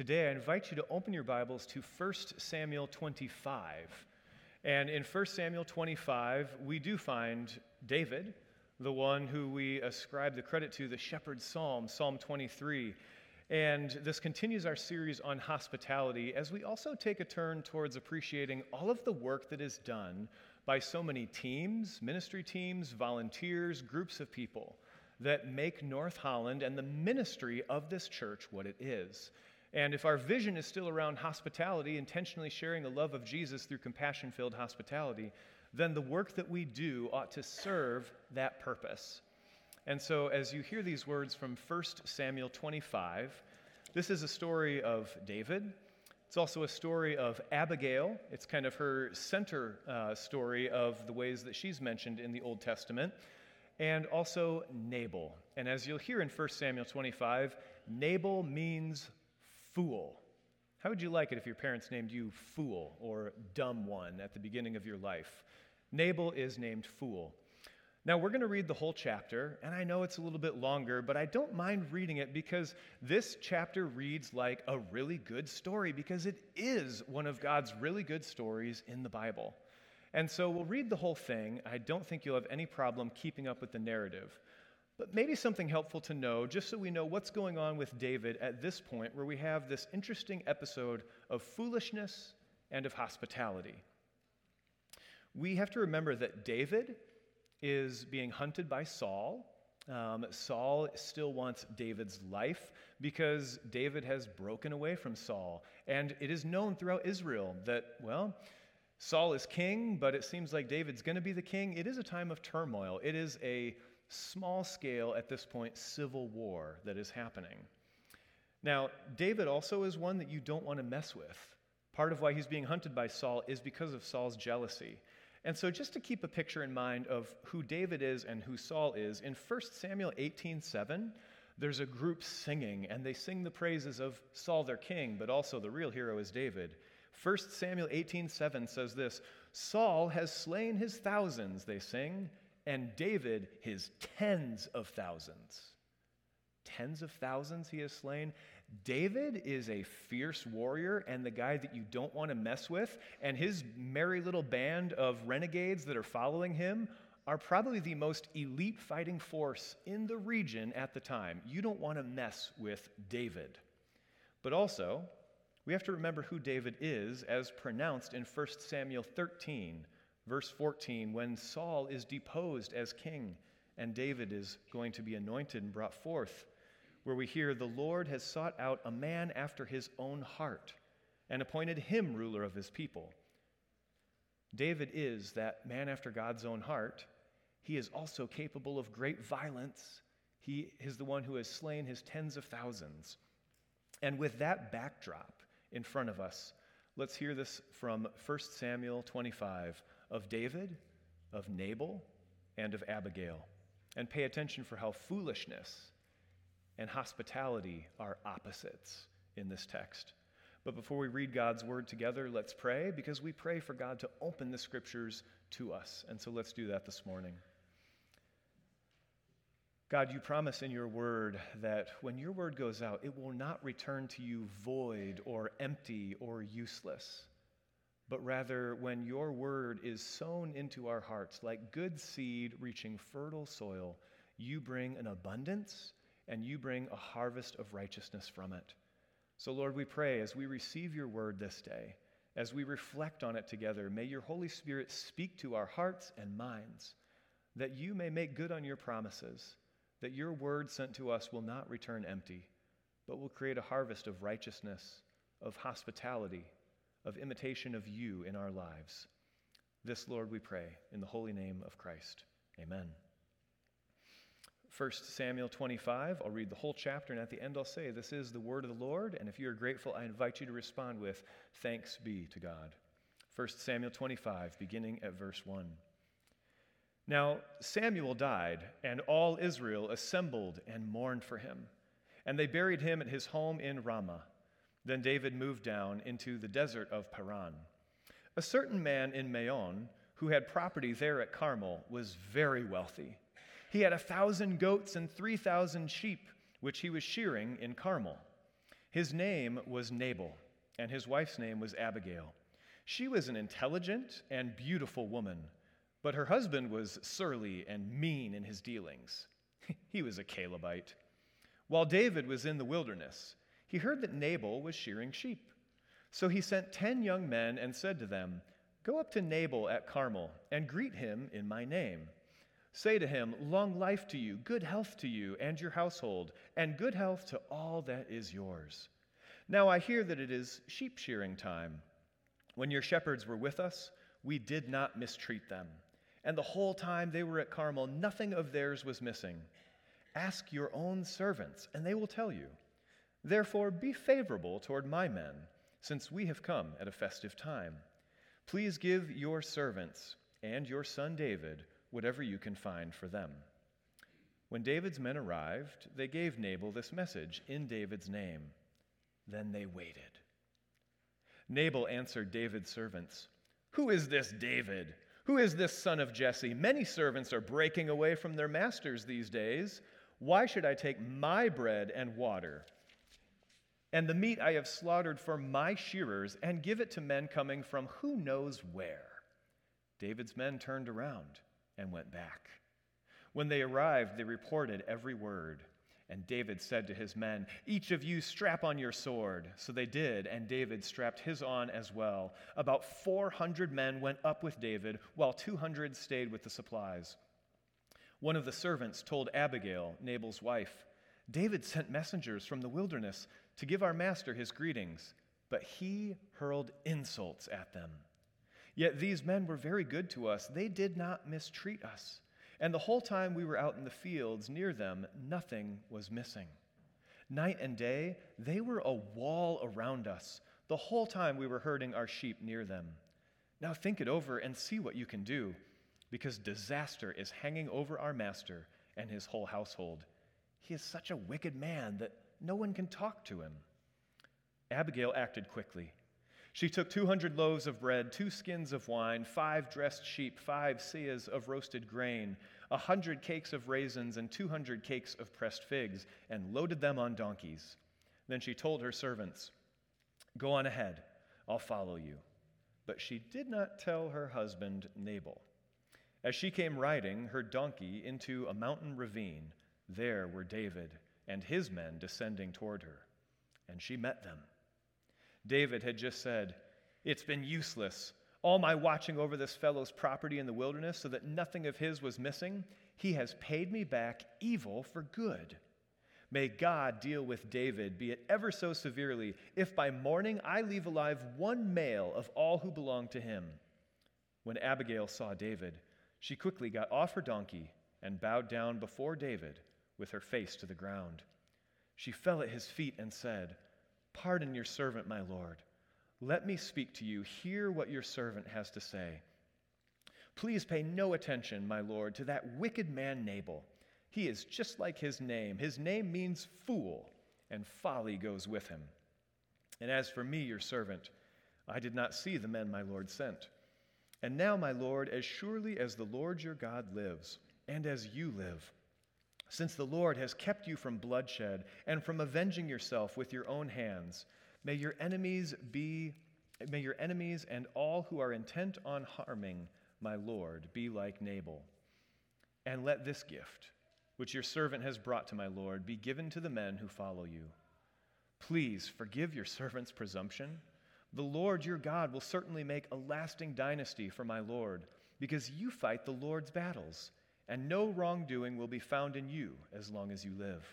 Today, I invite you to open your Bibles to 1 Samuel 25. And in 1 Samuel 25, we do find David, the one who we ascribe the credit to, the shepherd's psalm, Psalm 23. And this continues our series on hospitality as we also take a turn towards appreciating all of the work that is done by so many teams, ministry teams, volunteers, groups of people that make North Holland and the ministry of this church what it is. And if our vision is still around hospitality, intentionally sharing the love of Jesus through compassion filled hospitality, then the work that we do ought to serve that purpose. And so, as you hear these words from 1 Samuel 25, this is a story of David. It's also a story of Abigail. It's kind of her center uh, story of the ways that she's mentioned in the Old Testament. And also Nabal. And as you'll hear in 1 Samuel 25, Nabal means fool. How would you like it if your parents named you fool or dumb one at the beginning of your life? Nabal is named fool. Now, we're going to read the whole chapter, and I know it's a little bit longer, but I don't mind reading it because this chapter reads like a really good story because it is one of God's really good stories in the Bible. And so we'll read the whole thing. I don't think you'll have any problem keeping up with the narrative. But maybe something helpful to know, just so we know what's going on with David at this point, where we have this interesting episode of foolishness and of hospitality. We have to remember that David is being hunted by Saul. Um, Saul still wants David's life because David has broken away from Saul. And it is known throughout Israel that, well, Saul is king, but it seems like David's going to be the king. It is a time of turmoil. It is a small scale, at this point, civil war that is happening. Now, David also is one that you don't want to mess with. Part of why he's being hunted by Saul is because of Saul's jealousy. And so, just to keep a picture in mind of who David is and who Saul is, in 1 Samuel 18 7, there's a group singing, and they sing the praises of Saul, their king, but also the real hero is David. 1 Samuel 18 7 says this Saul has slain his thousands, they sing, and David his tens of thousands. Tens of thousands he has slain. David is a fierce warrior and the guy that you don't want to mess with, and his merry little band of renegades that are following him are probably the most elite fighting force in the region at the time. You don't want to mess with David. But also, we have to remember who David is as pronounced in 1 Samuel 13, verse 14, when Saul is deposed as king and David is going to be anointed and brought forth, where we hear, The Lord has sought out a man after his own heart and appointed him ruler of his people. David is that man after God's own heart. He is also capable of great violence. He is the one who has slain his tens of thousands. And with that backdrop in front of us, let's hear this from 1 Samuel 25 of David, of Nabal, and of Abigail. And pay attention for how foolishness and hospitality are opposites in this text. But before we read God's word together, let's pray because we pray for God to open the scriptures to us. And so let's do that this morning. God, you promise in your word that when your word goes out, it will not return to you void or empty or useless but rather when your word is sown into our hearts like good seed reaching fertile soil, you bring an abundance and you bring a harvest of righteousness from it. So, Lord, we pray as we receive your word this day, as we reflect on it together, may your Holy Spirit speak to our hearts and minds, that you may make good on your promises, that your word sent to us will not return empty, but will create a harvest of righteousness, of hospitality, of imitation of you in our lives. This, Lord, we pray in the holy name of Christ. Amen. 1 Samuel 25, I'll read the whole chapter, and at the end I'll say, This is the word of the Lord, and if you are grateful, I invite you to respond with, Thanks be to God. 1 Samuel 25, beginning at verse 1. Now Samuel died, and all Israel assembled and mourned for him. And they buried him at his home in Ramah. Then David moved down into the desert of Paran. A certain man in Maon, who had property there at Carmel, was very wealthy. He had a thousand goats and three thousand sheep, which he was shearing in Carmel. His name was Nabal, and his wife's name was Abigail. She was an intelligent and beautiful woman, but her husband was surly and mean in his dealings. he was a Calebite. While David was in the wilderness, he heard that Nabal was shearing sheep. So he sent ten young men and said to them, Go up to Nabal at Carmel and greet him in my name. Say to him, Long life to you, good health to you and your household, and good health to all that is yours. Now I hear that it is sheep shearing time. When your shepherds were with us, we did not mistreat them. And the whole time they were at Carmel, nothing of theirs was missing. Ask your own servants, and they will tell you. Therefore, be favorable toward my men, since we have come at a festive time. Please give your servants and your son David whatever you can find for them. When David's men arrived, they gave Nabal this message in David's name. Then they waited. Nabal answered David's servants Who is this David? Who is this son of Jesse? Many servants are breaking away from their masters these days. Why should I take my bread and water and the meat I have slaughtered for my shearers and give it to men coming from who knows where? David's men turned around and went back. When they arrived, they reported every word. And David said to his men, Each of you strap on your sword. So they did, and David strapped his on as well. About 400 men went up with David, while 200 stayed with the supplies. One of the servants told Abigail, Nabal's wife, David sent messengers from the wilderness to give our master his greetings, but he hurled insults at them. Yet these men were very good to us. They did not mistreat us. And the whole time we were out in the fields near them, nothing was missing. Night and day, they were a wall around us the whole time we were herding our sheep near them. Now think it over and see what you can do, because disaster is hanging over our master and his whole household. He is such a wicked man that no one can talk to him. Abigail acted quickly. She took 200 loaves of bread, two skins of wine, five dressed sheep, five seahs of roasted grain, a hundred cakes of raisins, and 200 cakes of pressed figs, and loaded them on donkeys. Then she told her servants, Go on ahead, I'll follow you. But she did not tell her husband Nabal. As she came riding her donkey into a mountain ravine, there were David and his men descending toward her, and she met them. David had just said, It's been useless. All my watching over this fellow's property in the wilderness so that nothing of his was missing, he has paid me back evil for good. May God deal with David, be it ever so severely, if by morning I leave alive one male of all who belong to him. When Abigail saw David, she quickly got off her donkey and bowed down before David with her face to the ground. She fell at his feet and said, Pardon your servant, my Lord. Let me speak to you. Hear what your servant has to say. Please pay no attention, my Lord, to that wicked man Nabal. He is just like his name. His name means fool, and folly goes with him. And as for me, your servant, I did not see the men my Lord sent. And now, my Lord, as surely as the Lord your God lives, and as you live, since the Lord has kept you from bloodshed and from avenging yourself with your own hands, may your enemies be may your enemies and all who are intent on harming my Lord be like Nabal. And let this gift, which your servant has brought to my Lord, be given to the men who follow you. Please forgive your servant's presumption. The Lord your God will certainly make a lasting dynasty for my Lord, because you fight the Lord's battles and no wrongdoing will be found in you as long as you live.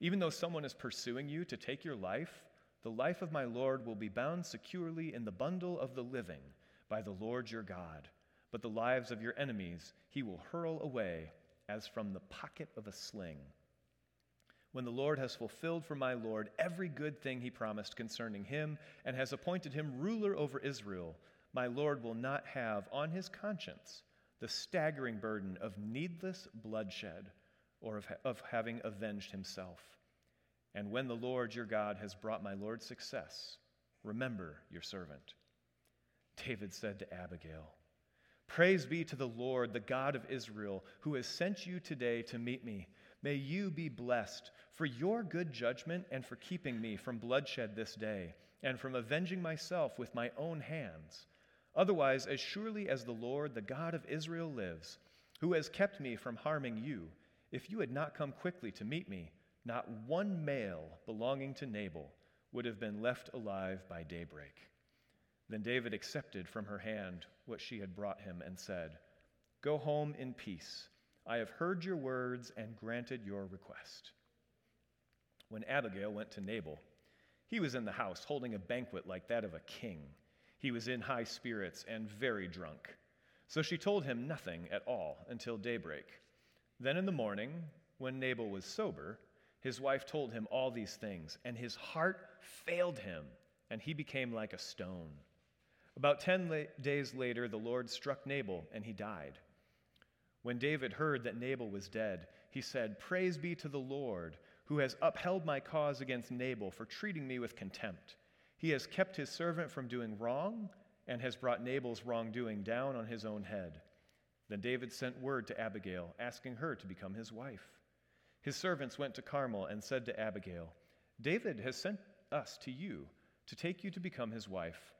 Even though someone is pursuing you to take your life, the life of my Lord will be bound securely in the bundle of the living by the Lord your God. But the lives of your enemies he will hurl away as from the pocket of a sling. When the Lord has fulfilled for my Lord every good thing he promised concerning him and has appointed him ruler over Israel, my Lord will not have on his conscience the staggering burden of needless bloodshed or of, of having avenged himself. And when the Lord your God has brought my Lord success, remember your servant. David said to Abigail, Praise be to the Lord, the God of Israel, who has sent you today to meet me. May you be blessed, for your good judgment and for keeping me from bloodshed this day, and from avenging myself with my own hands. Otherwise, as surely as the Lord, the God of Israel, lives, who has kept me from harming you, if you had not come quickly to meet me, not one male belonging to Nabal would have been left alive by daybreak. Then David accepted from her hand what she had brought him and said, Go home in peace. I have heard your words and granted your request. When Abigail went to Nabal, he was in the house holding a banquet like that of a king. He was in high spirits and very drunk. So she told him nothing at all until daybreak. Then in the morning, when Nabal was sober, his wife told him all these things, and his heart failed him, and he became like a stone. About ten la- days later, the Lord struck Nabal, and he died. When David heard that Nabal was dead, he said, Praise be to the Lord who has upheld my cause against Nabal for treating me with contempt. He has kept his servant from doing wrong and has brought Nabal's wrongdoing down on his own head. Then David sent word to Abigail, asking her to become his wife. His servants went to Carmel and said to Abigail, David has sent us to you to take you to become his wife.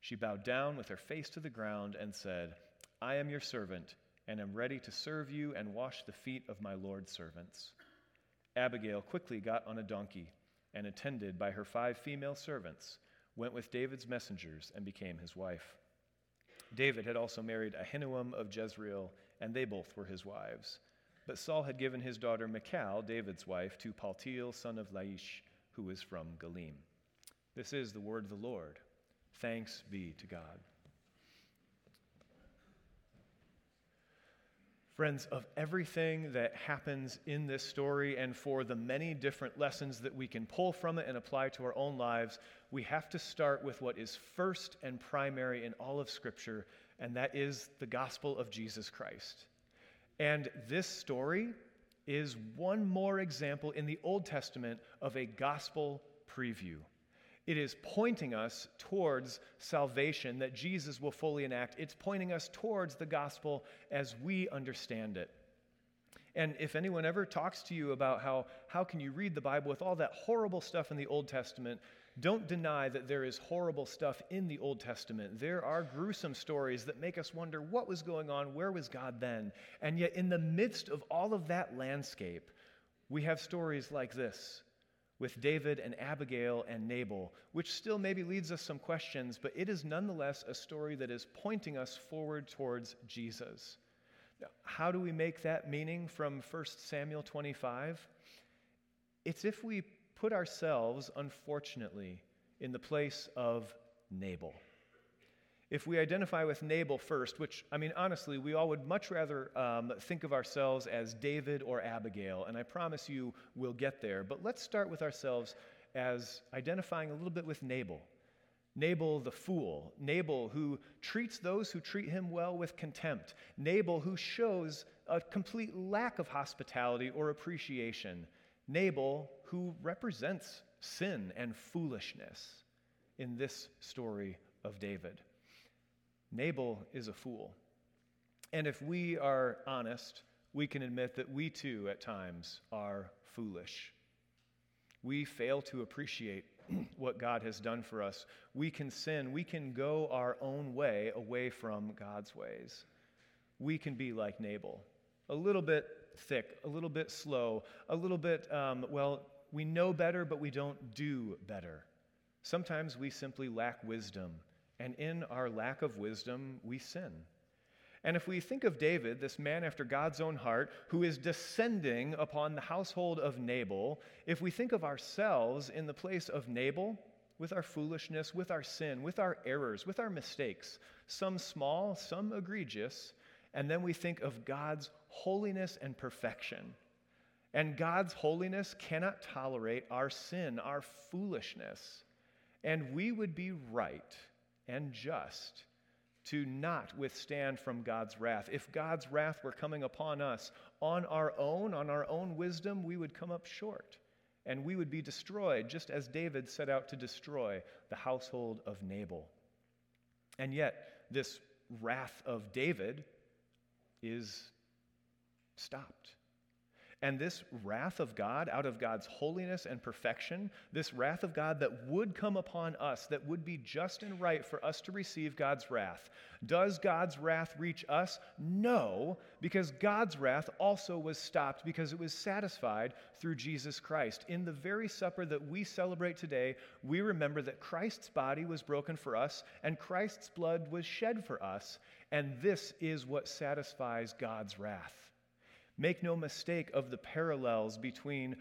She bowed down with her face to the ground and said, I am your servant and am ready to serve you and wash the feet of my Lord's servants. Abigail quickly got on a donkey and, attended by her five female servants, went with David's messengers and became his wife. David had also married Ahinoam of Jezreel, and they both were his wives. But Saul had given his daughter Michal, David's wife, to Paltiel, son of Laish, who was from Galim. This is the word of the Lord. Thanks be to God. Friends, of everything that happens in this story and for the many different lessons that we can pull from it and apply to our own lives, we have to start with what is first and primary in all of Scripture, and that is the gospel of Jesus Christ. And this story is one more example in the Old Testament of a gospel preview. It is pointing us towards salvation that Jesus will fully enact. It's pointing us towards the gospel as we understand it. And if anyone ever talks to you about how, how can you read the Bible with all that horrible stuff in the Old Testament, don't deny that there is horrible stuff in the Old Testament. There are gruesome stories that make us wonder what was going on, where was God then? And yet, in the midst of all of that landscape, we have stories like this with David and Abigail and Nabal, which still maybe leads us some questions, but it is nonetheless a story that is pointing us forward towards Jesus. Now, how do we make that meaning from 1 Samuel 25? It's if we put ourselves, unfortunately, in the place of Nabal. If we identify with Nabal first, which, I mean, honestly, we all would much rather um, think of ourselves as David or Abigail, and I promise you we'll get there. But let's start with ourselves as identifying a little bit with Nabal. Nabal the fool, Nabal who treats those who treat him well with contempt, Nabal who shows a complete lack of hospitality or appreciation, Nabal who represents sin and foolishness in this story of David. Nabal is a fool. And if we are honest, we can admit that we too, at times, are foolish. We fail to appreciate what God has done for us. We can sin. We can go our own way away from God's ways. We can be like Nabal, a little bit thick, a little bit slow, a little bit, um, well, we know better, but we don't do better. Sometimes we simply lack wisdom and in our lack of wisdom, we sin. And if we think of David, this man after God's own heart, who is descending upon the household of Nabal, if we think of ourselves in the place of Nabal, with our foolishness, with our sin, with our errors, with our mistakes, some small, some egregious, and then we think of God's holiness and perfection. And God's holiness cannot tolerate our sin, our foolishness. And we would be right and just to not withstand from God's wrath. If God's wrath were coming upon us on our own, on our own wisdom, we would come up short and we would be destroyed, just as David set out to destroy the household of Nabal. And yet, this wrath of David is stopped. And this wrath of God, out of God's holiness and perfection, this wrath of God that would come upon us, that would be just and right for us to receive God's wrath. Does God's wrath reach us? No, because God's wrath also was stopped because it was satisfied through Jesus Christ. In the very supper that we celebrate today, we remember that Christ's body was broken for us and Christ's blood was shed for us, and this is what satisfies God's wrath. Make no mistake of the parallels between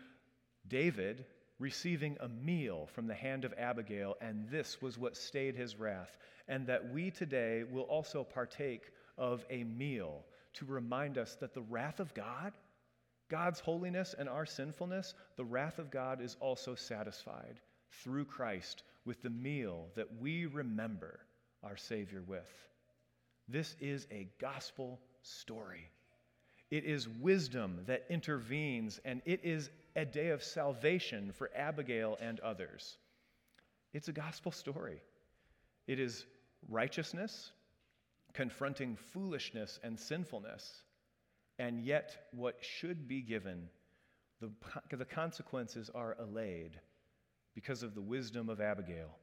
David receiving a meal from the hand of Abigail, and this was what stayed his wrath, and that we today will also partake of a meal to remind us that the wrath of God, God's holiness and our sinfulness, the wrath of God is also satisfied through Christ with the meal that we remember our Savior with. This is a gospel story. It is wisdom that intervenes, and it is a day of salvation for Abigail and others. It's a gospel story. It is righteousness confronting foolishness and sinfulness, and yet what should be given, the, the consequences are allayed because of the wisdom of Abigail,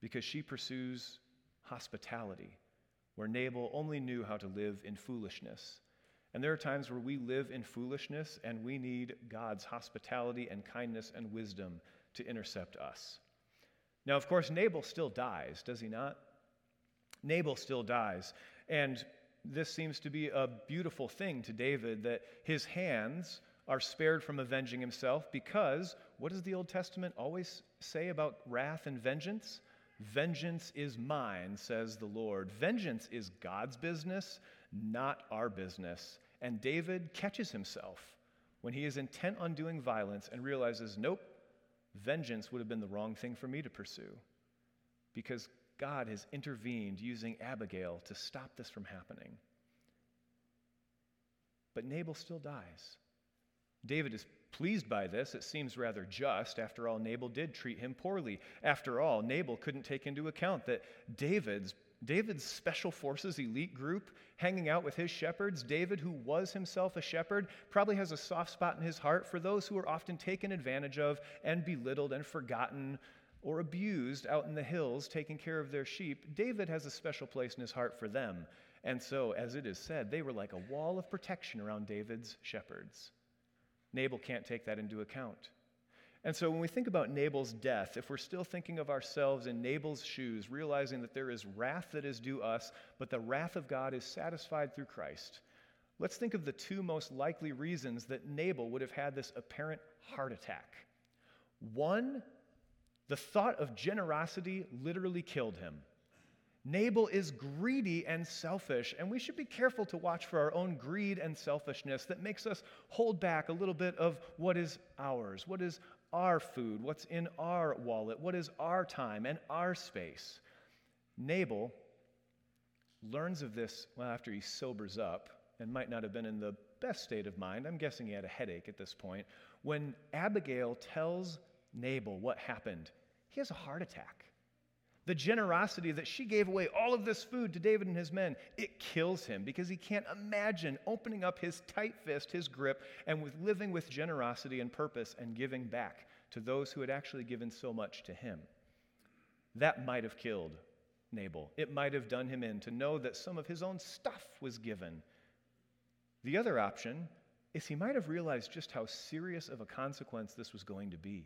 because she pursues hospitality, where Nabal only knew how to live in foolishness. And there are times where we live in foolishness and we need God's hospitality and kindness and wisdom to intercept us. Now, of course, Nabal still dies, does he not? Nabal still dies. And this seems to be a beautiful thing to David that his hands are spared from avenging himself because what does the Old Testament always say about wrath and vengeance? Vengeance is mine, says the Lord. Vengeance is God's business not our business. And David catches himself when he is intent on doing violence and realizes, nope, vengeance would have been the wrong thing for me to pursue because God has intervened using Abigail to stop this from happening. But Nabal still dies. David is pleased by this. It seems rather just. After all, Nabal did treat him poorly. After all, Nabal couldn't take into account that David's David's special forces elite group hanging out with his shepherds. David, who was himself a shepherd, probably has a soft spot in his heart for those who are often taken advantage of and belittled and forgotten or abused out in the hills taking care of their sheep. David has a special place in his heart for them. And so, as it is said, they were like a wall of protection around David's shepherds. Nabal can't take that into account. And so when we think about Nabal's death, if we're still thinking of ourselves in Nabal's shoes, realizing that there is wrath that is due us, but the wrath of God is satisfied through Christ, let's think of the two most likely reasons that Nabal would have had this apparent heart attack. One, the thought of generosity literally killed him. Nabal is greedy and selfish, and we should be careful to watch for our own greed and selfishness that makes us hold back a little bit of what is ours, what is our food, what's in our wallet, what is our time and our space. Nabal learns of this well after he sobers up and might not have been in the best state of mind. I'm guessing he had a headache at this point. When Abigail tells Nabal what happened, he has a heart attack. The generosity that she gave away all of this food to David and his men, it kills him because he can't imagine opening up his tight fist, his grip, and with living with generosity and purpose and giving back to those who had actually given so much to him. That might have killed Nabal. It might have done him in to know that some of his own stuff was given. The other option is he might have realized just how serious of a consequence this was going to be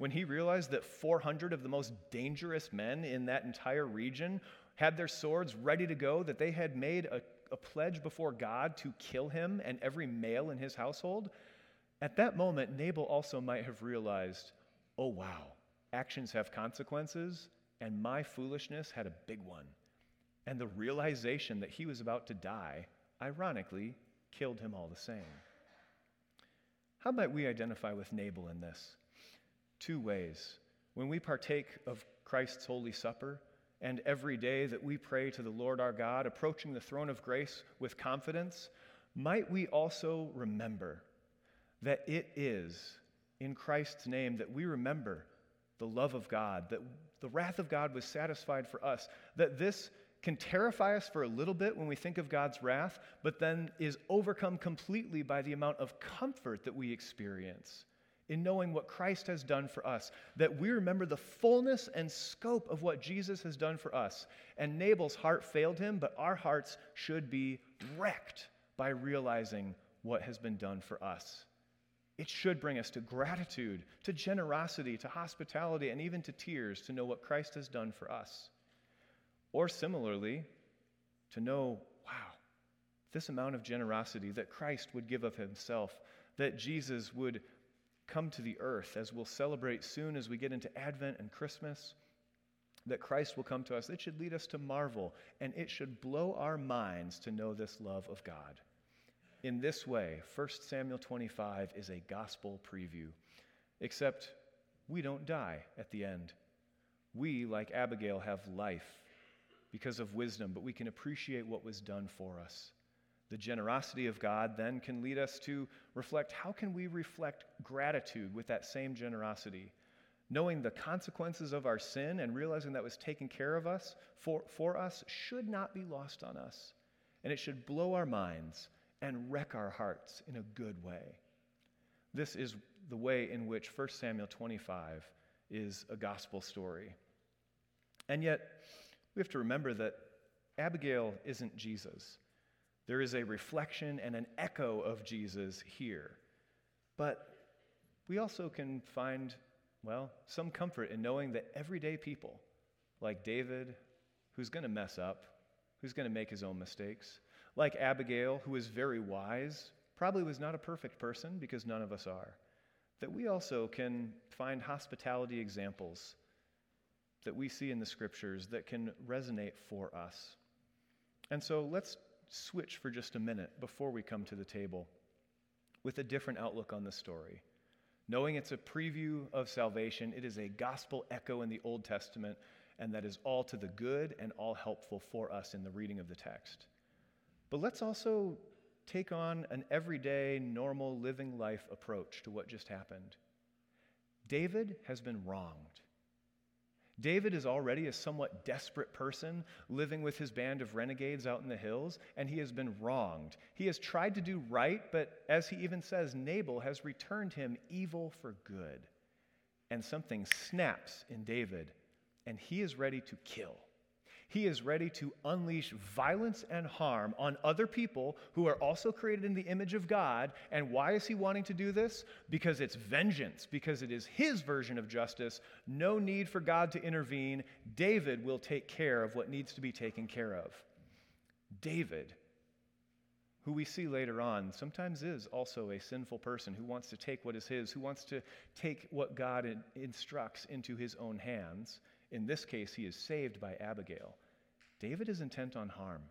when he realized that 400 of the most dangerous men in that entire region had their swords ready to go, that they had made a, a, pledge before God to kill him and every male in his household, at that moment, Nabal also might have realized, oh, wow, actions have consequences, and my foolishness had a big one. And the realization that he was about to die, ironically, killed him all the same. How might we identify with Nabal in this? Two ways. When we partake of Christ's Holy Supper, and every day that we pray to the Lord our God, approaching the throne of grace with confidence, might we also remember that it is in Christ's name that we remember the love of God, that the wrath of God was satisfied for us, that this can terrify us for a little bit when we think of God's wrath, but then is overcome completely by the amount of comfort that we experience in knowing what Christ has done for us, that we remember the fullness and scope of what Jesus has done for us. And Nabal's heart failed him, but our hearts should be wrecked by realizing what has been done for us. It should bring us to gratitude, to generosity, to hospitality, and even to tears to know what Christ has done for us. Or similarly, to know, wow, this amount of generosity that Christ would give of himself, that Jesus would come to the earth, as we'll celebrate soon as we get into Advent and Christmas, that Christ will come to us, it should lead us to marvel and it should blow our minds to know this love of God. In this way, 1 Samuel 25 is a gospel preview, except we don't die at the end. We, like Abigail, have life because of wisdom, but we can appreciate what was done for us. The generosity of God then can lead us to reflect how can we reflect gratitude with that same generosity? Knowing the consequences of our sin and realizing that was taken care of us for, for us should not be lost on us. And it should blow our minds and wreck our hearts in a good way. This is the way in which 1 Samuel 25 is a gospel story. And yet, we have to remember that Abigail isn't Jesus. There is a reflection and an echo of Jesus here. But we also can find, well, some comfort in knowing that everyday people, like David, who's going to mess up, who's going to make his own mistakes, like Abigail, who is very wise, probably was not a perfect person because none of us are, that we also can find hospitality examples that we see in the scriptures that can resonate for us. And so let's switch for just a minute before we come to the table with a different outlook on the story. Knowing it's a preview of salvation, it is a gospel echo in the Old Testament, and that is all to the good and all helpful for us in the reading of the text. But let's also take on an everyday, normal, living life approach to what just happened. David has been wronged. David is already a somewhat desperate person living with his band of renegades out in the hills, and he has been wronged. He has tried to do right, but as he even says, Nabal has returned him evil for good. And something snaps in David, and he is ready to kill. He is ready to unleash violence and harm on other people who are also created in the image of God. And why is he wanting to do this? Because it's vengeance, because it is his version of justice. No need for God to intervene. David will take care of what needs to be taken care of. David, who we see later on, sometimes is also a sinful person who wants to take what is his, who wants to take what God instructs into his own hands. In this case, he is saved by Abigail. David is intent on harm.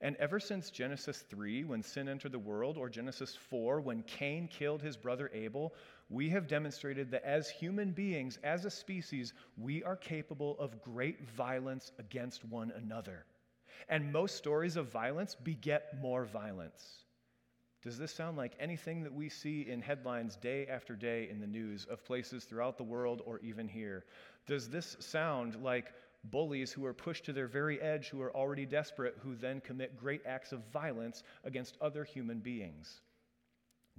And ever since Genesis 3, when sin entered the world, or Genesis 4, when Cain killed his brother Abel, we have demonstrated that as human beings, as a species, we are capable of great violence against one another. And most stories of violence beget more violence. Does this sound like anything that we see in headlines day after day in the news of places throughout the world or even here? Does this sound like bullies who are pushed to their very edge, who are already desperate, who then commit great acts of violence against other human beings?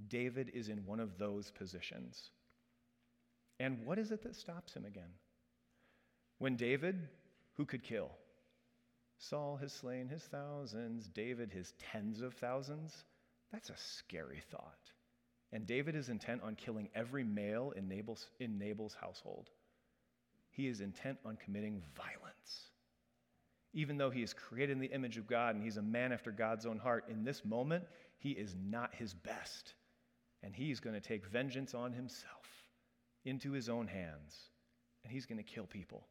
David is in one of those positions. And what is it that stops him again? When David, who could kill? Saul has slain his thousands, David his tens of thousands. That's a scary thought. And David is intent on killing every male in Nabal's, in Nabal's household. He is intent on committing violence. Even though he is created in the image of God and he's a man after God's own heart, in this moment, he is not his best. And he's going to take vengeance on himself into his own hands, and he's going to kill people.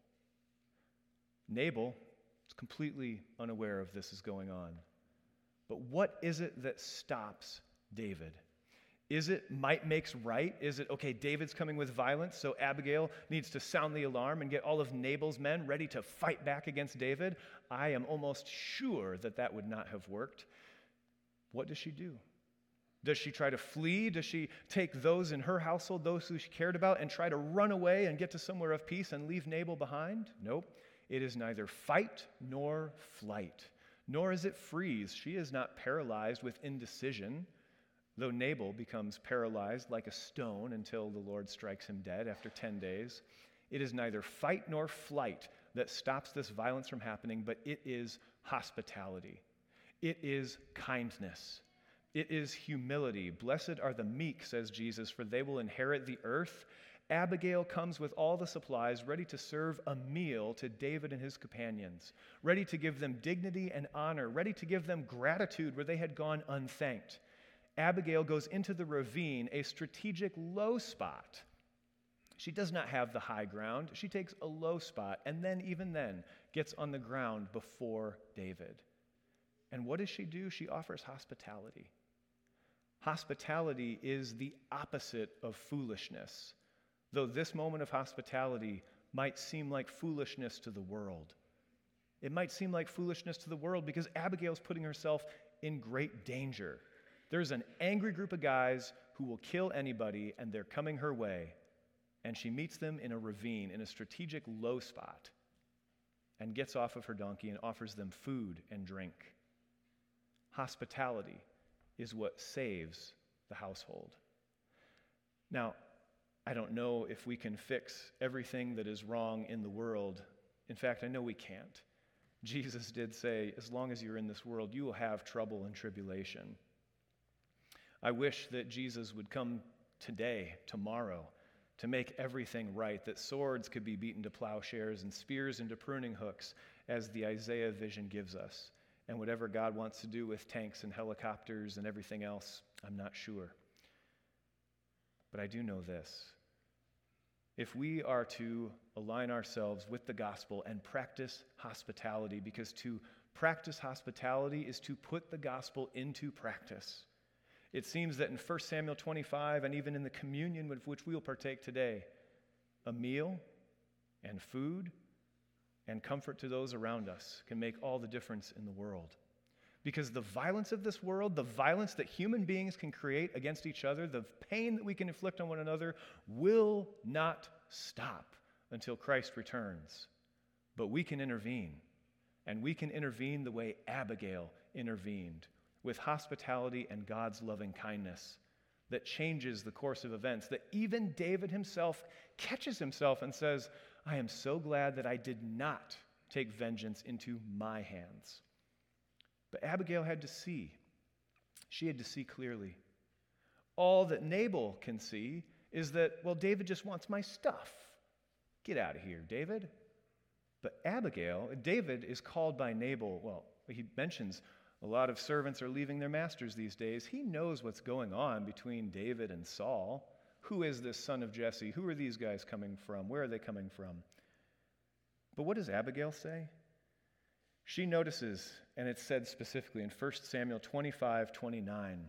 Nabal is completely unaware of this is going on. But what is it that stops David? Is it might makes right? Is it, okay, David's coming with violence, so Abigail needs to sound the alarm and get all of Nabal's men ready to fight back against David? I am almost sure that that would not have worked. What does she do? Does she try to flee? Does she take those in her household, those who she cared about, and try to run away and get to somewhere of peace and leave Nabal behind? Nope. It is neither fight nor flight, nor is it freeze. She is not paralyzed with indecision, though Nabal becomes paralyzed like a stone until the Lord strikes him dead after 10 days. It is neither fight nor flight that stops this violence from happening, but it is hospitality. It is kindness. It is humility. Blessed are the meek, says Jesus, for they will inherit the earth. Abigail comes with all the supplies, ready to serve a meal to David and his companions, ready to give them dignity and honor, ready to give them gratitude where they had gone unthanked. Abigail goes into the ravine, a strategic low spot. She does not have the high ground. She takes a low spot and then, even then, gets on the ground before David. And what does she do? She offers hospitality. Hospitality is the opposite of foolishness, though this moment of hospitality might seem like foolishness to the world. It might seem like foolishness to the world because Abigail's putting herself in great danger. There's an angry group of guys who will kill anybody, and they're coming her way. And she meets them in a ravine, in a strategic low spot, and gets off of her donkey and offers them food and drink. Hospitality is what saves the household. Now, I don't know if we can fix everything that is wrong in the world. In fact, I know we can't. Jesus did say, as long as you're in this world, you will have trouble and tribulation. I wish that Jesus would come today, tomorrow, to make everything right, that swords could be beaten to plowshares and spears into pruning hooks, as the Isaiah vision gives us and whatever God wants to do with tanks and helicopters and everything else, I'm not sure. But I do know this. If we are to align ourselves with the gospel and practice hospitality, because to practice hospitality is to put the gospel into practice. It seems that in 1 Samuel 25 and even in the communion with which we will partake today, a meal and food and comfort to those around us can make all the difference in the world. Because the violence of this world, the violence that human beings can create against each other, the pain that we can inflict on one another, will not stop until Christ returns. But we can intervene. And we can intervene the way Abigail intervened with hospitality and God's loving kindness that changes the course of events. That even David himself catches himself and says, I am so glad that I did not take vengeance into my hands. But Abigail had to see. She had to see clearly. All that Nabal can see is that, well, David just wants my stuff. Get out of here, David. But Abigail, David is called by Nabal, well, he mentions a lot of servants are leaving their masters these days. He knows what's going on between David and Saul. Who is this son of Jesse? Who are these guys coming from? Where are they coming from? But what does Abigail say? She notices, and it's said specifically in 1 Samuel 25 29,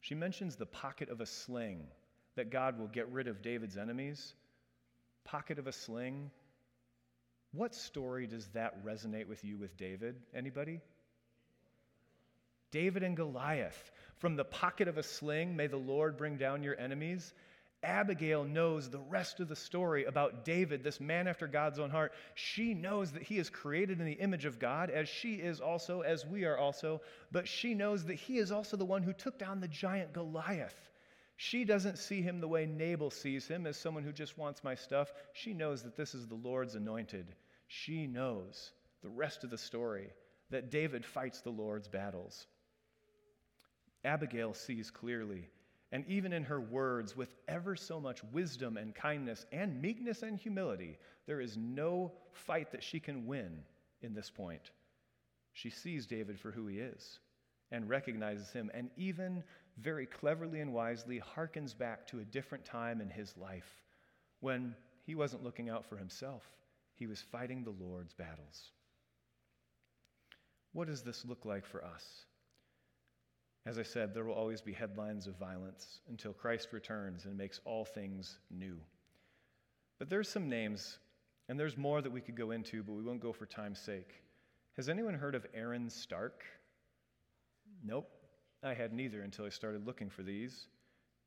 she mentions the pocket of a sling that God will get rid of David's enemies. Pocket of a sling. What story does that resonate with you with David? Anybody? David and Goliath. From the pocket of a sling, may the Lord bring down your enemies. Abigail knows the rest of the story about David, this man after God's own heart. She knows that he is created in the image of God, as she is also, as we are also, but she knows that he is also the one who took down the giant Goliath. She doesn't see him the way Nabal sees him, as someone who just wants my stuff. She knows that this is the Lord's anointed. She knows the rest of the story that David fights the Lord's battles. Abigail sees clearly and even in her words, with ever so much wisdom and kindness and meekness and humility, there is no fight that she can win in this point. She sees David for who he is and recognizes him, and even very cleverly and wisely harkens back to a different time in his life when he wasn't looking out for himself, he was fighting the Lord's battles. What does this look like for us? As I said, there will always be headlines of violence until Christ returns and makes all things new. But there's some names, and there's more that we could go into, but we won't go for time's sake. Has anyone heard of Aaron Stark? Nope. I had neither until I started looking for these.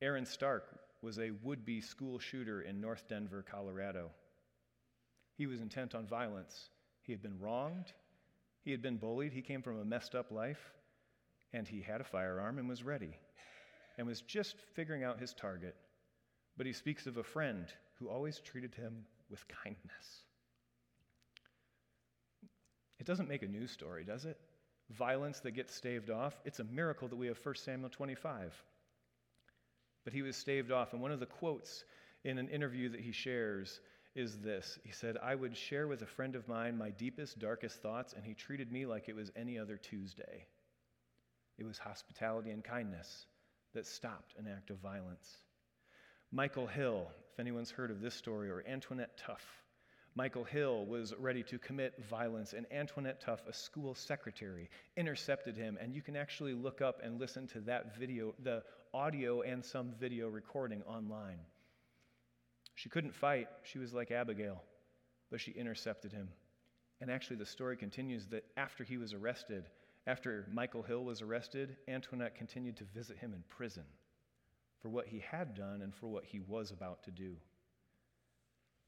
Aaron Stark was a would be school shooter in North Denver, Colorado. He was intent on violence. He had been wronged, he had been bullied, he came from a messed up life, and he had a firearm and was ready and was just figuring out his target. But he speaks of a friend who always treated him with kindness. It doesn't make a news story, does it? Violence that gets staved off. It's a miracle that we have 1 Samuel 25. But he was staved off. And one of the quotes in an interview that he shares is this He said, I would share with a friend of mine my deepest, darkest thoughts, and he treated me like it was any other Tuesday. It was hospitality and kindness that stopped an act of violence. Michael Hill, if anyone's heard of this story, or Antoinette Tuff. Michael Hill was ready to commit violence, and Antoinette Tuff, a school secretary, intercepted him. And you can actually look up and listen to that video, the audio and some video recording online. She couldn't fight, she was like Abigail, but she intercepted him. And actually, the story continues that after he was arrested, after Michael Hill was arrested, Antoinette continued to visit him in prison for what he had done and for what he was about to do.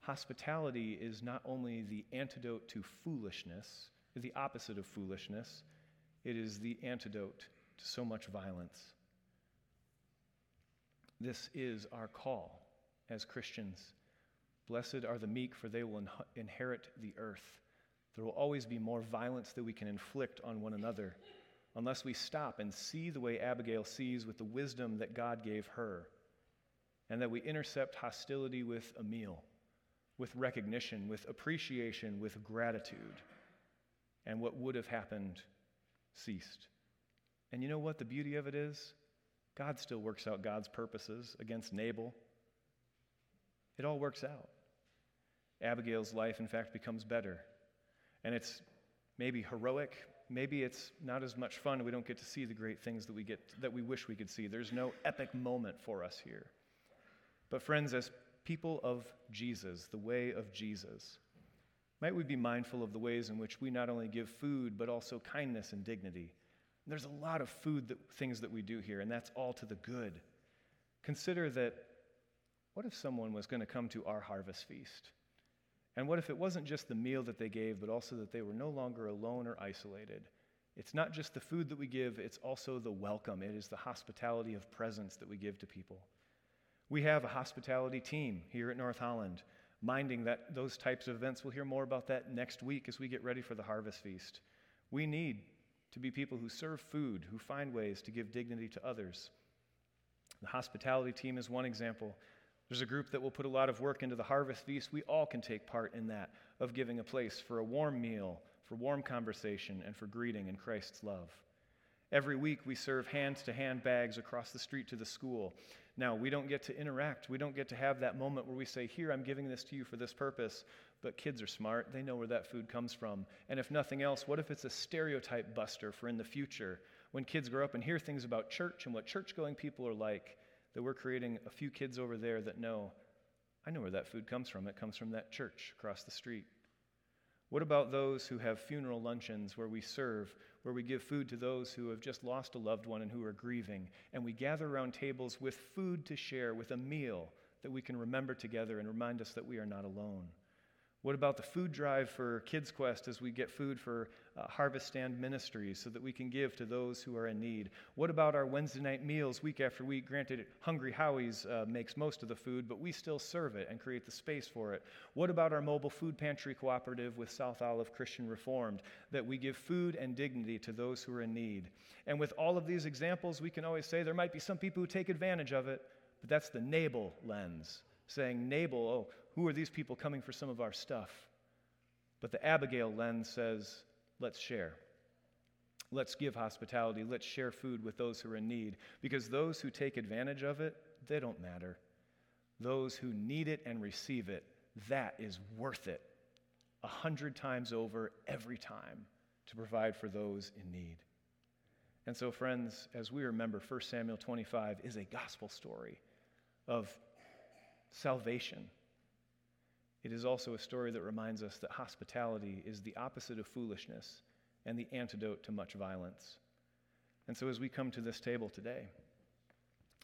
Hospitality is not only the antidote to foolishness, the opposite of foolishness, it is the antidote to so much violence. This is our call as Christians. Blessed are the meek, for they will inherit the earth. There will always be more violence that we can inflict on one another unless we stop and see the way Abigail sees with the wisdom that God gave her, and that we intercept hostility with a meal, with recognition, with appreciation, with gratitude, and what would have happened ceased. And you know what the beauty of it is? God still works out God's purposes against Nabal. It all works out. Abigail's life, in fact, becomes better. And it's maybe heroic, maybe it's not as much fun. We don't get to see the great things that we get that we wish we could see. There's no epic moment for us here. But friends, as people of Jesus, the way of Jesus, might we be mindful of the ways in which we not only give food but also kindness and dignity. There's a lot of food that, things that we do here, and that's all to the good. Consider that what if someone was going to come to our harvest feast? And what if it wasn't just the meal that they gave, but also that they were no longer alone or isolated? It's not just the food that we give, it's also the welcome. It is the hospitality of presence that we give to people. We have a hospitality team here at North Holland, minding that those types of events. We'll hear more about that next week as we get ready for the Harvest Feast. We need to be people who serve food, who find ways to give dignity to others. The hospitality team is one example. There's a group that will put a lot of work into the harvest feast. We all can take part in that, of giving a place for a warm meal, for warm conversation, and for greeting in Christ's love. Every week, we serve hand to hand bags across the street to the school. Now, we don't get to interact. We don't get to have that moment where we say, Here, I'm giving this to you for this purpose. But kids are smart. They know where that food comes from. And if nothing else, what if it's a stereotype buster for in the future? When kids grow up and hear things about church and what church going people are like, that we're creating a few kids over there that know, I know where that food comes from. It comes from that church across the street. What about those who have funeral luncheons where we serve, where we give food to those who have just lost a loved one and who are grieving, and we gather around tables with food to share, with a meal that we can remember together and remind us that we are not alone? What about the food drive for Kids Quest as we get food for uh, Harvest Stand Ministries so that we can give to those who are in need? What about our Wednesday night meals week after week? Granted, Hungry Howie's uh, makes most of the food, but we still serve it and create the space for it. What about our mobile food pantry cooperative with South Olive Christian Reformed that we give food and dignity to those who are in need? And with all of these examples, we can always say there might be some people who take advantage of it, but that's the Nabal lens saying, Nabal, oh, who are these people coming for some of our stuff? But the Abigail lens says, let's share. Let's give hospitality. Let's share food with those who are in need. Because those who take advantage of it, they don't matter. Those who need it and receive it, that is worth it a hundred times over every time to provide for those in need. And so, friends, as we remember, 1 Samuel 25 is a gospel story of salvation it is also a story that reminds us that hospitality is the opposite of foolishness and the antidote to much violence. And so, as we come to this table today,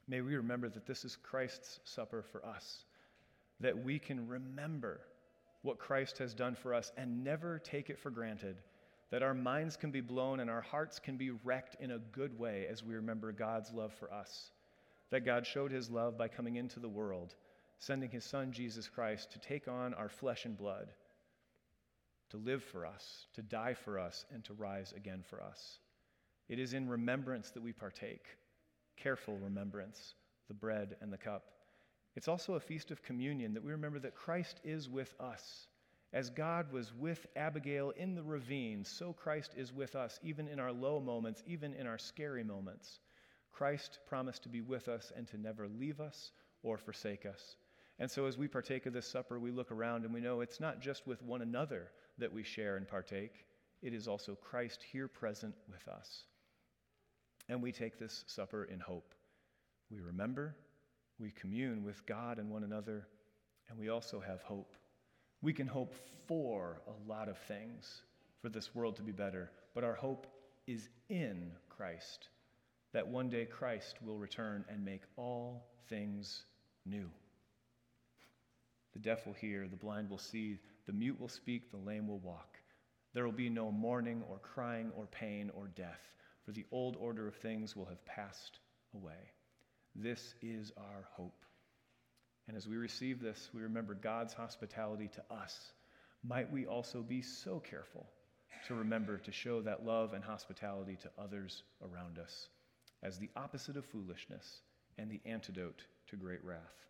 may we remember that this is Christ's supper for us, that we can remember what Christ has done for us and never take it for granted. That our minds can be blown and our hearts can be wrecked in a good way as we remember God's love for us. That God showed his love by coming into the world, sending his Son, Jesus Christ, to take on our flesh and blood, to live for us, to die for us, and to rise again for us. It is in remembrance that we partake, careful remembrance, the bread and the cup. It's also a feast of communion that we remember that Christ is with us. As God was with Abigail in the ravine, so Christ is with us, even in our low moments, even in our scary moments. Christ promised to be with us and to never leave us or forsake us. And so, as we partake of this supper, we look around and we know it's not just with one another that we share and partake, it is also Christ here present with us. And we take this supper in hope. We remember, we commune with God and one another, and we also have hope. We can hope for a lot of things for this world to be better, but our hope is in Christ, that one day Christ will return and make all things new. The deaf will hear, the blind will see, the mute will speak, the lame will walk. There will be no mourning or crying or pain or death, for the old order of things will have passed away. This is our hope. And as we receive this, we remember God's hospitality to us. Might we also be so careful to remember to show that love and hospitality to others around us as the opposite of foolishness and the antidote to great wrath.